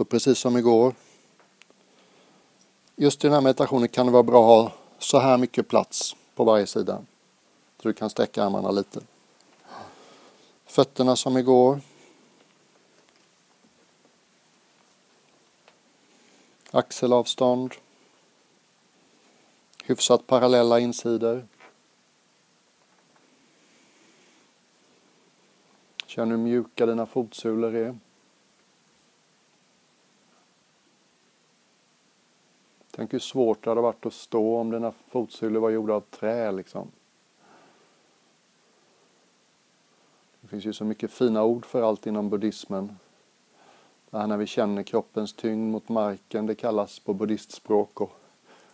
Så precis som igår. Just i den här meditationen kan det vara bra att ha så här mycket plats på varje sida. Så du kan sträcka armarna lite. Fötterna som igår. Axelavstånd. Hyfsat parallella insidor. Känn hur mjuka dina fotsulor är. Tänk hur svårt det hade varit att stå om dina fotsulor var gjorda av trä liksom. Det finns ju så mycket fina ord för allt inom buddhismen. Det här när vi känner kroppens tyngd mot marken, det kallas på buddhistspråk och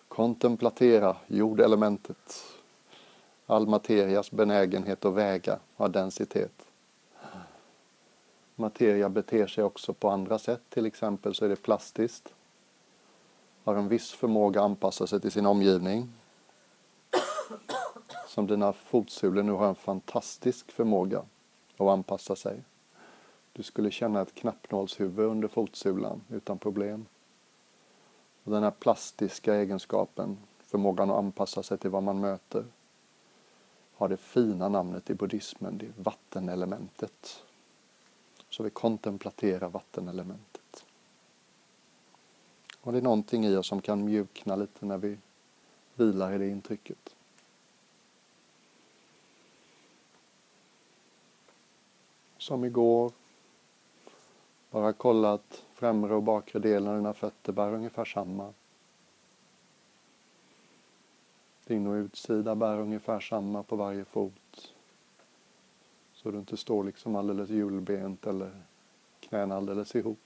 kontemplatera jordelementet. All materias benägenhet att väga har densitet. Materia beter sig också på andra sätt, till exempel så är det plastiskt. Har en viss förmåga att anpassa sig till sin omgivning. Som dina fotsulor nu har en fantastisk förmåga att anpassa sig. Du skulle känna ett knappnålshuvud under fotsulan utan problem. Och den här plastiska egenskapen, förmågan att anpassa sig till vad man möter, har det fina namnet i buddhismen, det är vattenelementet. Så vi kontemplaterar vattenelementet. Och det är någonting i oss som kan mjukna lite när vi vilar i det intrycket. Som igår, bara kolla att främre och bakre delen av dina fötter bär ungefär samma. Din och utsida bär ungefär samma på varje fot. Så du inte står liksom alldeles hjulbent eller knäna alldeles ihop.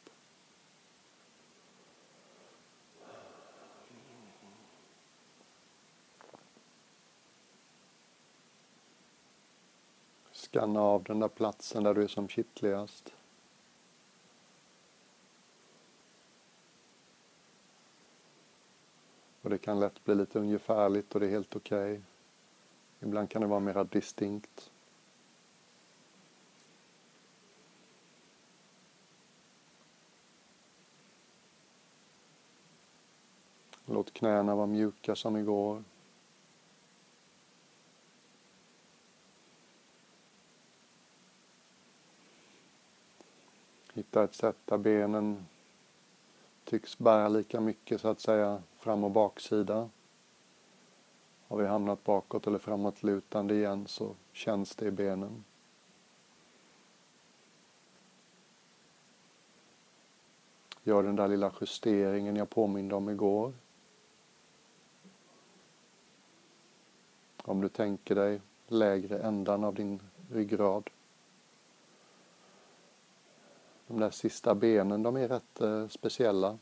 Skanna av den där platsen där du är som kittligast. Och det kan lätt bli lite ungefärligt och det är helt okej. Okay. Ibland kan det vara mera distinkt. Låt knäna vara mjuka som igår. Hitta ett sätt där benen tycks bära lika mycket så att säga fram och baksida. Har vi hamnat bakåt eller framåtlutande igen så känns det i benen. Gör den där lilla justeringen jag påminde om igår. Om du tänker dig lägre ändan av din ryggrad. De där sista benen, de är rätt eh, speciella.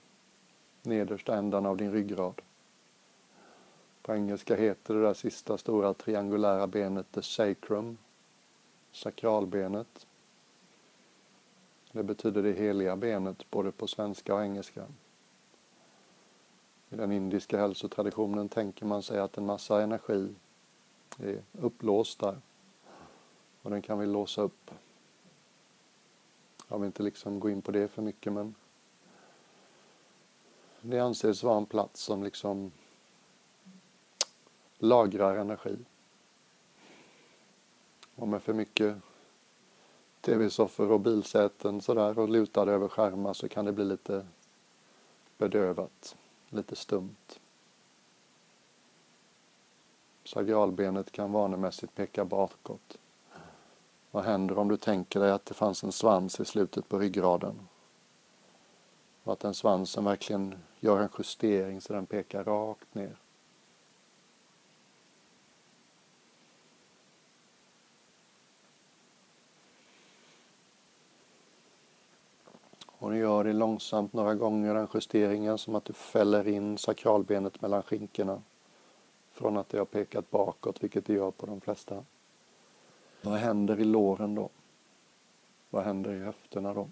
Nedersta ändan av din ryggrad. På engelska heter det där sista stora triangulära benet the sacrum, sakralbenet. Det betyder det heliga benet både på svenska och engelska. I den indiska hälsotraditionen tänker man sig att en massa energi är upplåst där. Och den kan vi låsa upp. Jag vill inte liksom gå in på det för mycket men det anses vara en plats som liksom lagrar energi. Och med för mycket tv-soffor och bilsäten sådär och lutade över skärmar så kan det bli lite bedövat, lite stumt. Sagralbenet kan vanemässigt peka bakåt. Vad händer om du tänker dig att det fanns en svans i slutet på ryggraden? Och att den svansen verkligen gör en justering så den pekar rakt ner. Och du gör det långsamt några gånger, den justeringen, som att du fäller in sakralbenet mellan skinkorna. Från att det har pekat bakåt, vilket det gör på de flesta. Vad händer i låren då? Vad händer i höfterna då?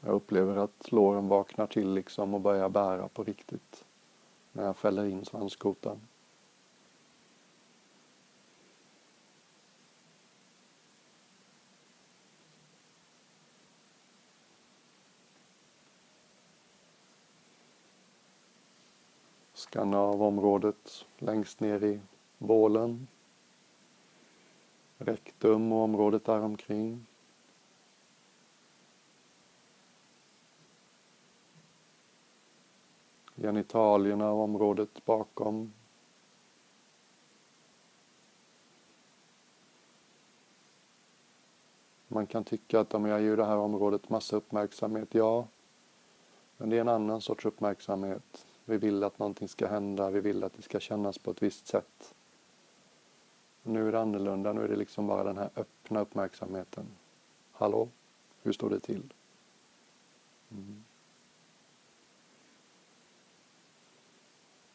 Jag upplever att låren vaknar till liksom och börjar bära på riktigt när jag fäller in svanskotan. Skanna av området längst ner i bålen. Rektum och området däromkring. Genitalierna och området bakom. Man kan tycka att de ger det här området massa uppmärksamhet, ja. Men det är en annan sorts uppmärksamhet. Vi vill att någonting ska hända, vi vill att det ska kännas på ett visst sätt. Nu är det annorlunda, nu är det liksom bara den här öppna uppmärksamheten. Hallå, hur står det till? Mm.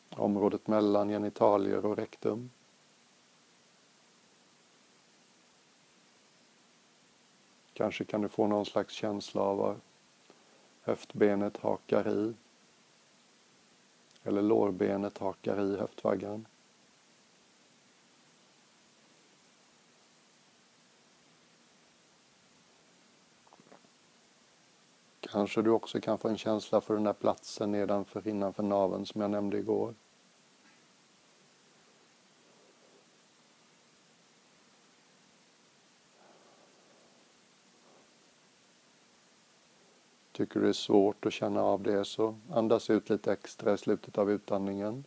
Området mellan genitalier och rektum. Kanske kan du få någon slags känsla av var höftbenet hakar i eller lårbenet hakar i höftvaggan. Kanske du också kan få en känsla för den där platsen nedanför innanför naveln som jag nämnde igår. Tycker du det är svårt att känna av det så andas ut lite extra i slutet av utandningen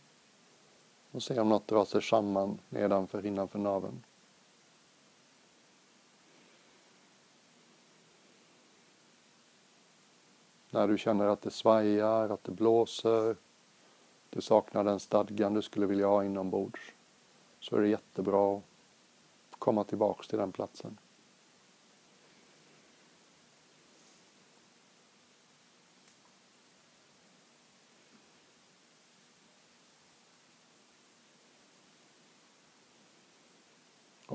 och se om något drar sig samman nedanför innanför naveln. När du känner att det svajar, att det blåser, du saknar den stadgan du skulle vilja ha inombords, så är det jättebra att komma tillbaks till den platsen.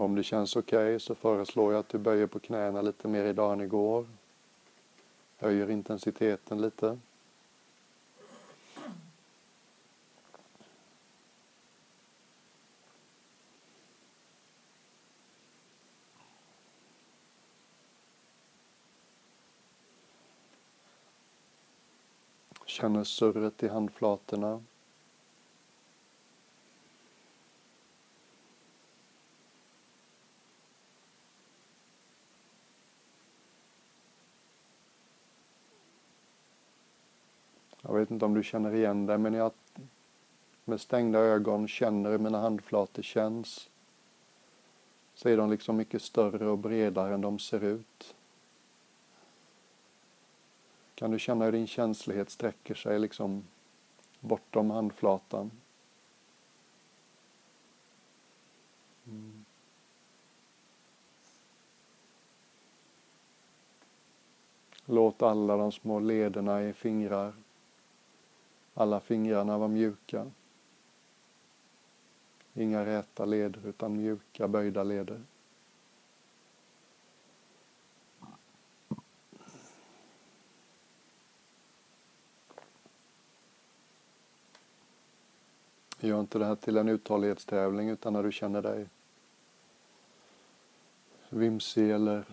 Om det känns okej okay, så föreslår jag att du böjer på knäna lite mer idag än igår. Höjer intensiteten lite. Känner surret i handflatorna. Inte om du känner igen det, men jag med stängda ögon känner hur mina handflator känns. Så är de liksom mycket större och bredare än de ser ut. Kan du känna hur din känslighet sträcker sig liksom bortom handflatan? Mm. Låt alla de små lederna i fingrar alla fingrarna var mjuka. Inga räta leder utan mjuka böjda leder. Gör inte det här till en uthållighetstävling utan när du känner dig vimsig eller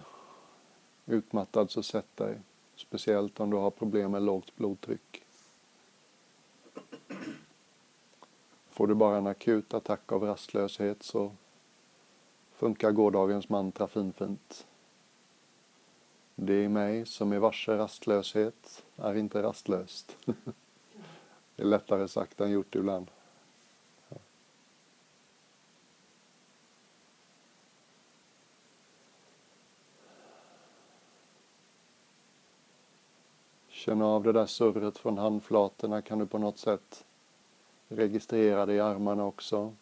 utmattad så sätt dig. Speciellt om du har problem med lågt blodtryck. Får du bara en akut attack av rastlöshet så funkar gårdagens mantra finfint. Det i mig som är varse rastlöshet är inte rastlöst. det är lättare sagt än gjort ibland. Känn av det där surret från handflatorna. Kan du på något sätt registrera det i armarna också.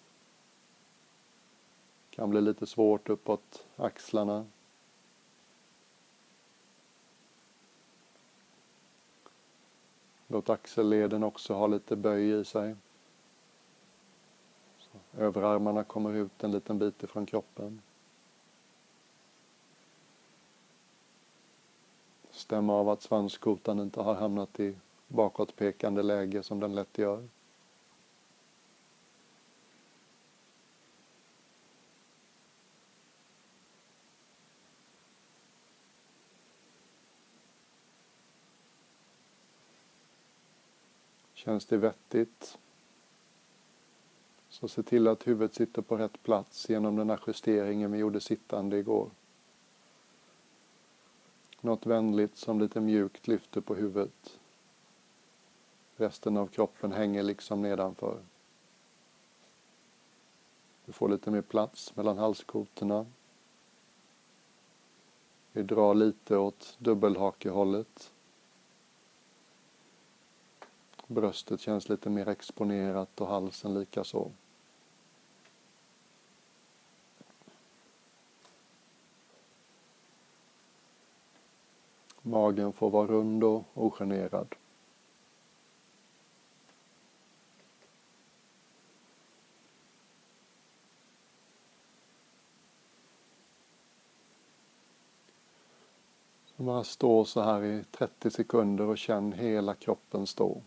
Kan bli lite svårt uppåt axlarna. Låt axelleden också ha lite böj i sig. Så överarmarna kommer ut en liten bit ifrån kroppen. Stäm av att svanskotan inte har hamnat i bakåtpekande läge som den lätt gör. Känns det vettigt? Så se till att huvudet sitter på rätt plats genom den här justeringen vi gjorde sittande igår. Något vänligt som lite mjukt lyfter på huvudet. Resten av kroppen hänger liksom nedanför. Du får lite mer plats mellan halskotorna. Vi drar lite åt dubbelhakehållet. Bröstet känns lite mer exponerat och halsen likaså. Magen får vara rund och ogenerad. Så bara stå så här i 30 sekunder och känn hela kroppen stå.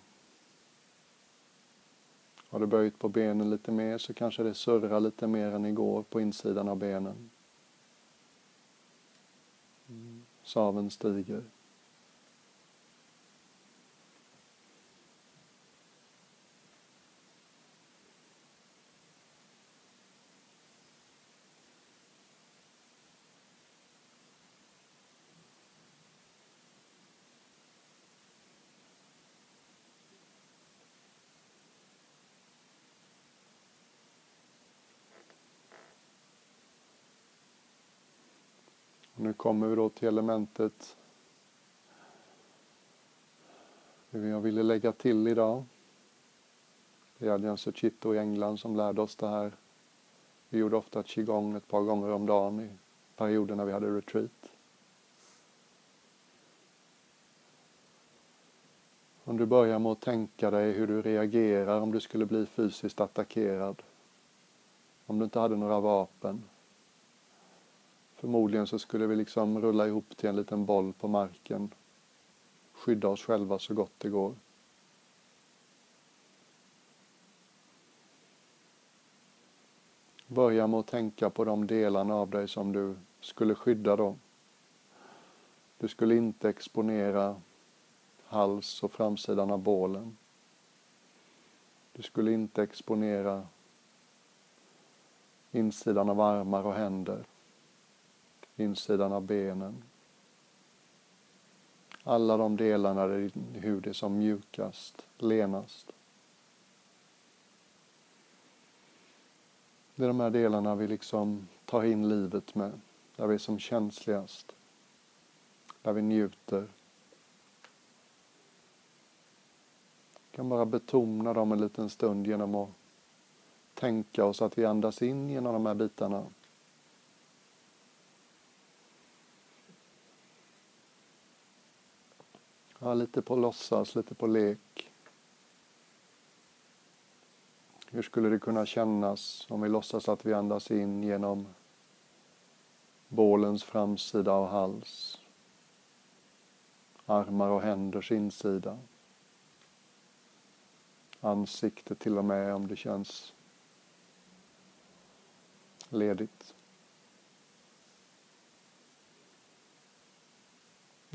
Har du böjt på benen lite mer så kanske det surrar lite mer än igår på insidan av benen. Mm. Saven stiger. Nu kommer vi då till elementet det jag ville lägga till idag. Det är Adrian alltså Suchito i England som lärde oss det här. Vi gjorde ofta qigong ett par gånger om dagen i perioder när vi hade retreat. Om du börjar med att tänka dig hur du reagerar om du skulle bli fysiskt attackerad. Om du inte hade några vapen. Förmodligen så skulle vi liksom rulla ihop till en liten boll på marken. Skydda oss själva så gott det går. Börja med att tänka på de delarna av dig som du skulle skydda då. Du skulle inte exponera hals och framsidan av bålen. Du skulle inte exponera insidan av armar och händer insidan av benen. Alla de delarna där din hud är som mjukast, lenast. Det är de här delarna vi liksom tar in livet med, där vi är som känsligast, där vi njuter. Vi kan bara betona dem en liten stund genom att tänka oss att vi andas in genom de här bitarna Ja, lite på låtsas, lite på lek. Hur skulle det kunna kännas om vi låtsas att vi andas in genom bålens framsida och hals, armar och händers insida, ansikte till och med om det känns ledigt.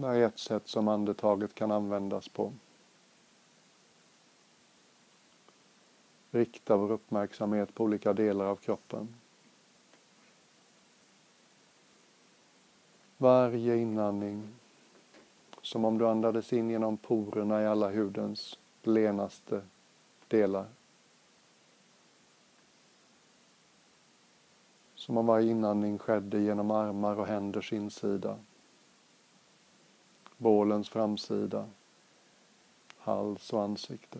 Är ett sätt som andetaget kan användas på. Rikta vår uppmärksamhet på olika delar av kroppen. Varje inandning, som om du andades in genom porerna i alla hudens lenaste delar. Som om varje inandning skedde genom armar och händers insida bålens framsida, hals och ansikte.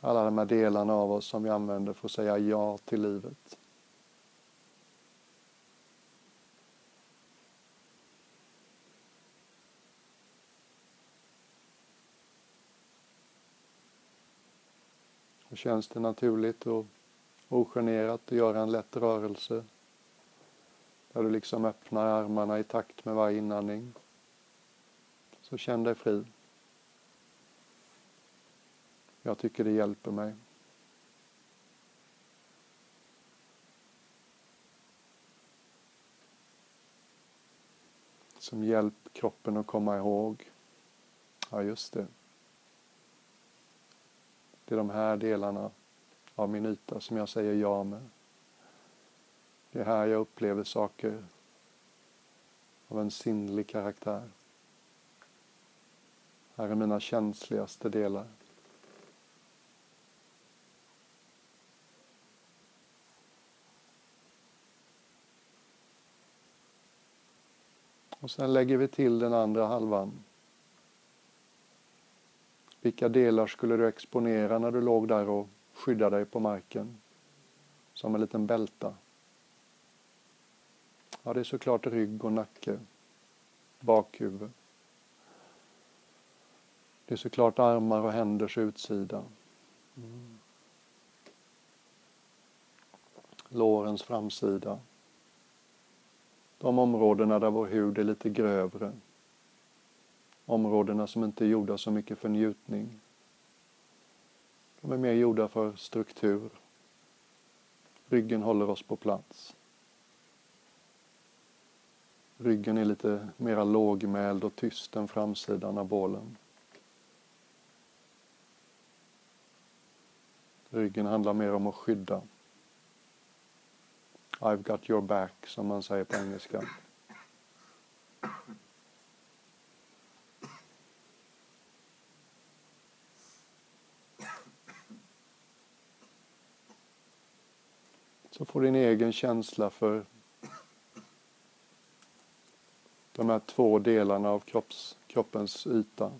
Alla de här delarna av oss som vi använder för att säga ja till livet. Och känns det naturligt att ogenerat och göra en lätt rörelse Där du liksom öppnar armarna i takt med varje inandning. Så känn dig fri. Jag tycker det hjälper mig. Som hjälp kroppen att komma ihåg. Ja, just det. Det är de här delarna av min yta som jag säger ja med. Det är här jag upplever saker av en sinnlig karaktär. Här är mina känsligaste delar. Och sen lägger vi till den andra halvan. Vilka delar skulle du exponera när du låg där och skydda dig på marken? Som en liten bälta. Ja, det är såklart rygg och nacke, bakhuvud. Det är såklart armar och händers utsida. Mm. Lårens framsida. De områdena där vår hud är lite grövre. Områdena som inte är gjorda så mycket för njutning. De är mer gjorda för struktur. Ryggen håller oss på plats. Ryggen är lite mera lågmäld och tyst än framsidan av bålen. Ryggen handlar mer om att skydda. I've got your back, som man säger på engelska. Så får din egen känsla för de här två delarna av kropps, kroppens yta.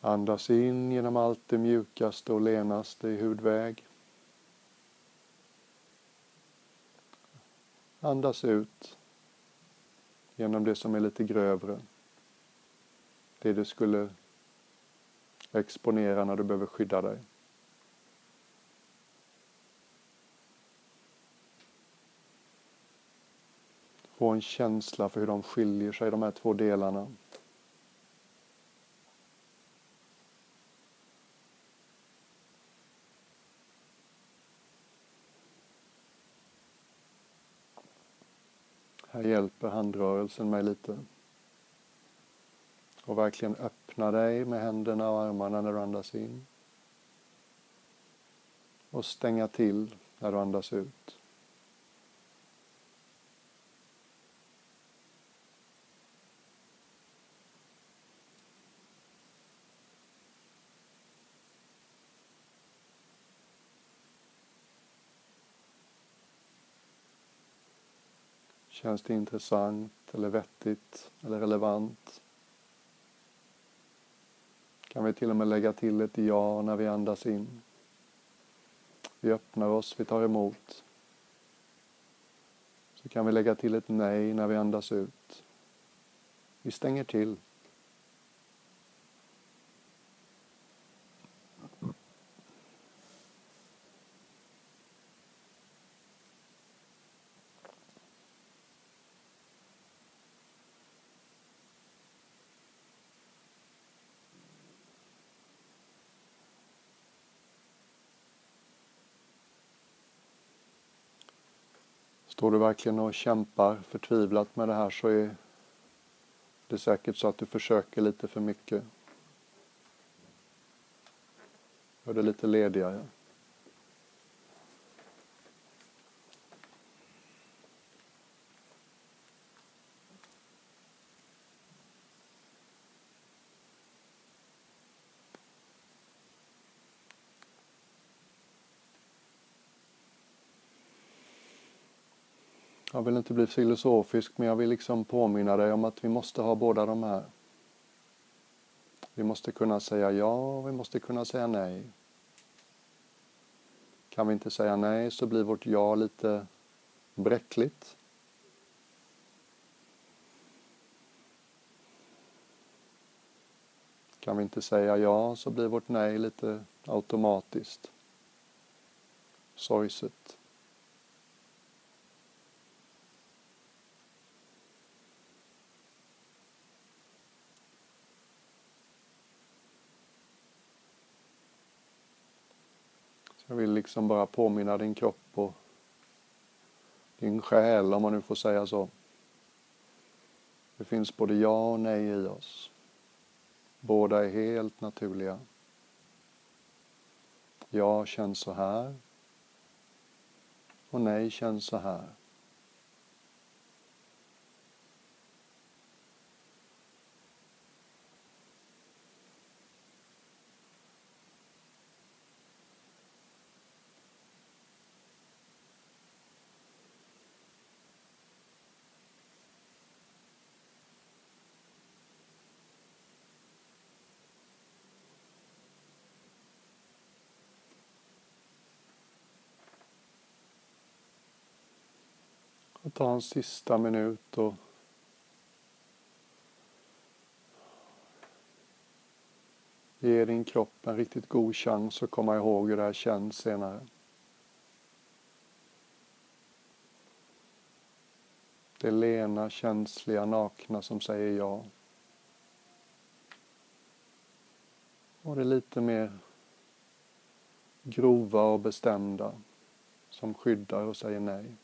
Andas in genom allt det mjukaste och lenaste i hudväg. Andas ut genom det som är lite grövre. Det du skulle exponera när du behöver skydda dig. Få en känsla för hur de skiljer sig, de här två delarna. Här hjälper handrörelsen mig lite. Och verkligen öppna dig med händerna och armarna när du andas in. Och stänga till när du andas ut. Känns det intressant eller vettigt eller relevant? Kan vi till och med lägga till ett ja när vi andas in. Vi öppnar oss, vi tar emot. Så kan vi lägga till ett nej när vi andas ut. Vi stänger till. Står du verkligen och kämpar förtvivlat med det här så är det säkert så att du försöker lite för mycket. Gör det lite ledigare. Jag vill inte bli filosofisk men jag vill liksom påminna dig om att vi måste ha båda de här. Vi måste kunna säga ja och vi måste kunna säga nej. Kan vi inte säga nej så blir vårt ja lite bräckligt. Kan vi inte säga ja så blir vårt nej lite automatiskt sorgset. Liksom bara påminna din kropp och din själ, om man nu får säga så. Det finns både ja och nej i oss. Båda är helt naturliga. Ja känns så här och nej känns så här. Och ta en sista minut och ge din kropp en riktigt god chans att komma ihåg hur det här känns senare. Det lena, känsliga, nakna som säger ja. Och det lite mer grova och bestämda som skyddar och säger nej.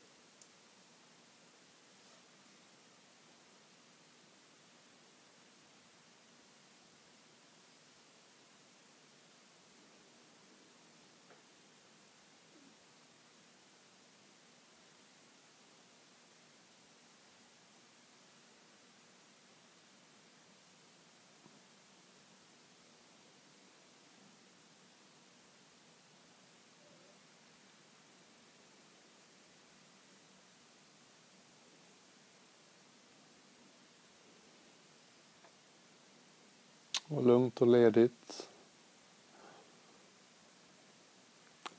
Och lugnt och ledigt.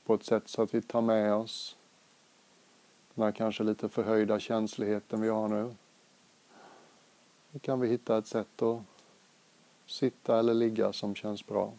På ett sätt så att vi tar med oss den här kanske lite förhöjda känsligheten vi har nu. Då kan vi hitta ett sätt att sitta eller ligga som känns bra.